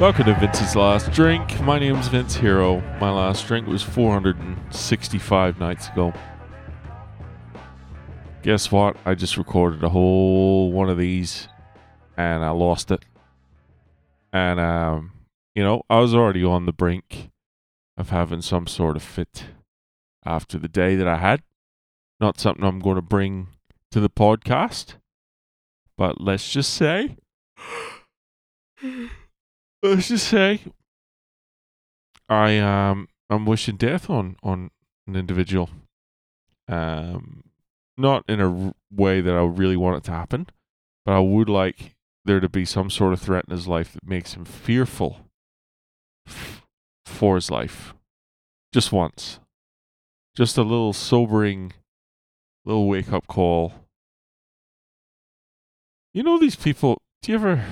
Welcome to Vince's Last Drink. My name's Vince Hero. My last drink was 465 nights ago. Guess what? I just recorded a whole one of these and I lost it. And, um, you know, I was already on the brink of having some sort of fit after the day that I had. Not something I'm going to bring to the podcast, but let's just say let's just say I um I'm wishing death on on an individual. Um, not in a r- way that I really want it to happen, but I would like there to be some sort of threat in his life that makes him fearful f- for his life, just once, just a little sobering, little wake up call. You know these people. Do you ever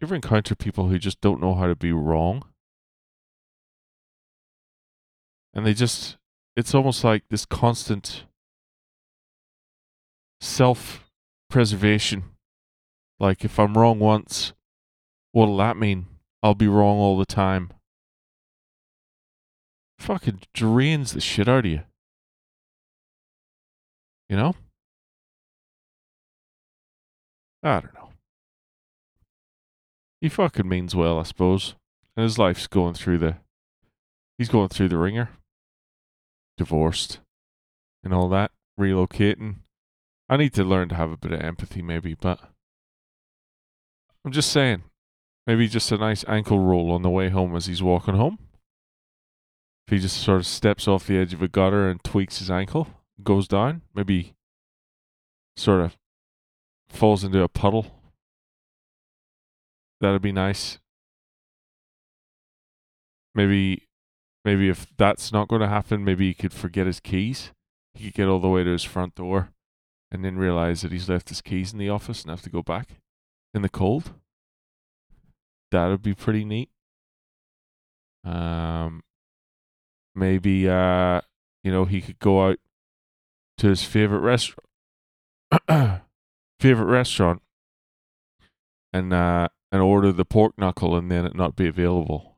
you ever encounter people who just don't know how to be wrong? And they just, it's almost like this constant self preservation. Like, if I'm wrong once, what'll that mean? I'll be wrong all the time. Fucking drains the shit out of you. You know? I don't know he fucking means well, I suppose. And his life's going through the he's going through the wringer. Divorced and all that. Relocating. I need to learn to have a bit of empathy maybe, but I'm just saying. Maybe just a nice ankle roll on the way home as he's walking home. If he just sort of steps off the edge of a gutter and tweaks his ankle, goes down, maybe sort of falls into a puddle That'd be nice. Maybe, maybe if that's not going to happen, maybe he could forget his keys. He could get all the way to his front door, and then realize that he's left his keys in the office and have to go back in the cold. That'd be pretty neat. Um, maybe uh, you know, he could go out to his favorite restaurant, favorite restaurant, and uh, and order the pork knuckle and then it not be available,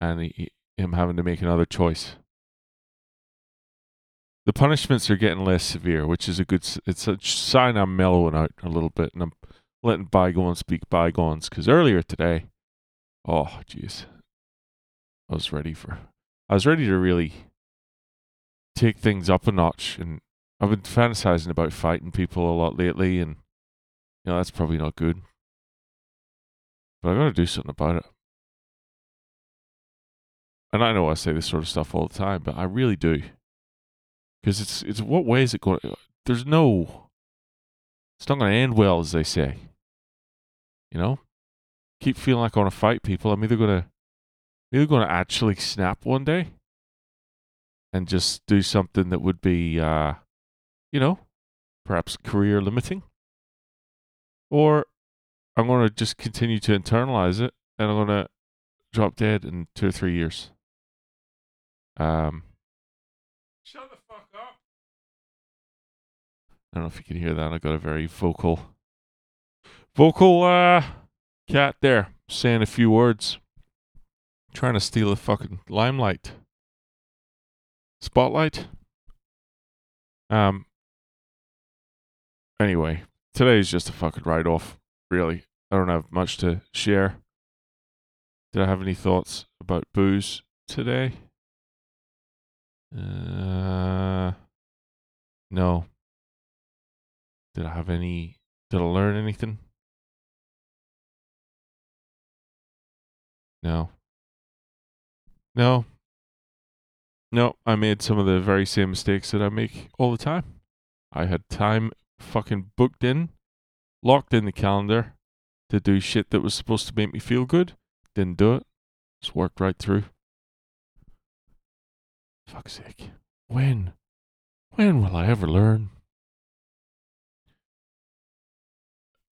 and he, him having to make another choice. The punishments are getting less severe, which is a good. It's a sign I'm mellowing out a little bit, and I'm letting bygones speak bygones. Because earlier today, oh jeez, I was ready for. I was ready to really take things up a notch, and I've been fantasizing about fighting people a lot lately, and you know that's probably not good. But I got to do something about it. And I know I say this sort of stuff all the time, but I really do. Because it's it's what way is it going? There's no. It's not going to end well, as they say. You know, keep feeling like I want to fight people. I'm either going to, either going to actually snap one day, and just do something that would be, uh, you know, perhaps career limiting, or I'm going to just continue to internalize it, and I'm going to drop dead in two or three years. Um, shut the fuck up. I don't know if you can hear that. I got a very vocal, vocal uh, cat there saying a few words, trying to steal a fucking limelight, spotlight. Um. Anyway, today's just a fucking write off. Really, I don't have much to share. Did I have any thoughts about booze today? Uh, no. Did I have any? Did I learn anything? No. No. No, I made some of the very same mistakes that I make all the time. I had time fucking booked in, locked in the calendar, to do shit that was supposed to make me feel good. Didn't do it. Just worked right through. Fuck's sake. When? When will I ever learn?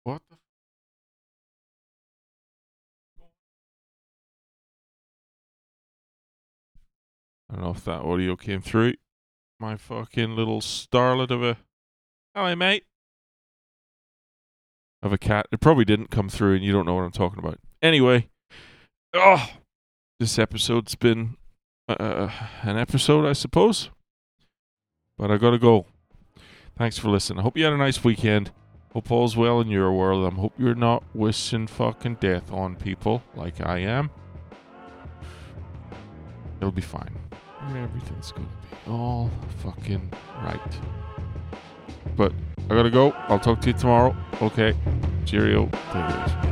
What the? I don't know if that audio came through. My fucking little starlet of a. Hello, mate. Of a cat. It probably didn't come through, and you don't know what I'm talking about. Anyway, oh, this episode's been uh, an episode, I suppose. But I gotta go. Thanks for listening. I hope you had a nice weekend. Hope all's well in your world. I hope you're not wishing fucking death on people like I am. It'll be fine. Everything's gonna be all fucking right. But I gotta go. I'll talk to you tomorrow. Okay. Cheerio. Take.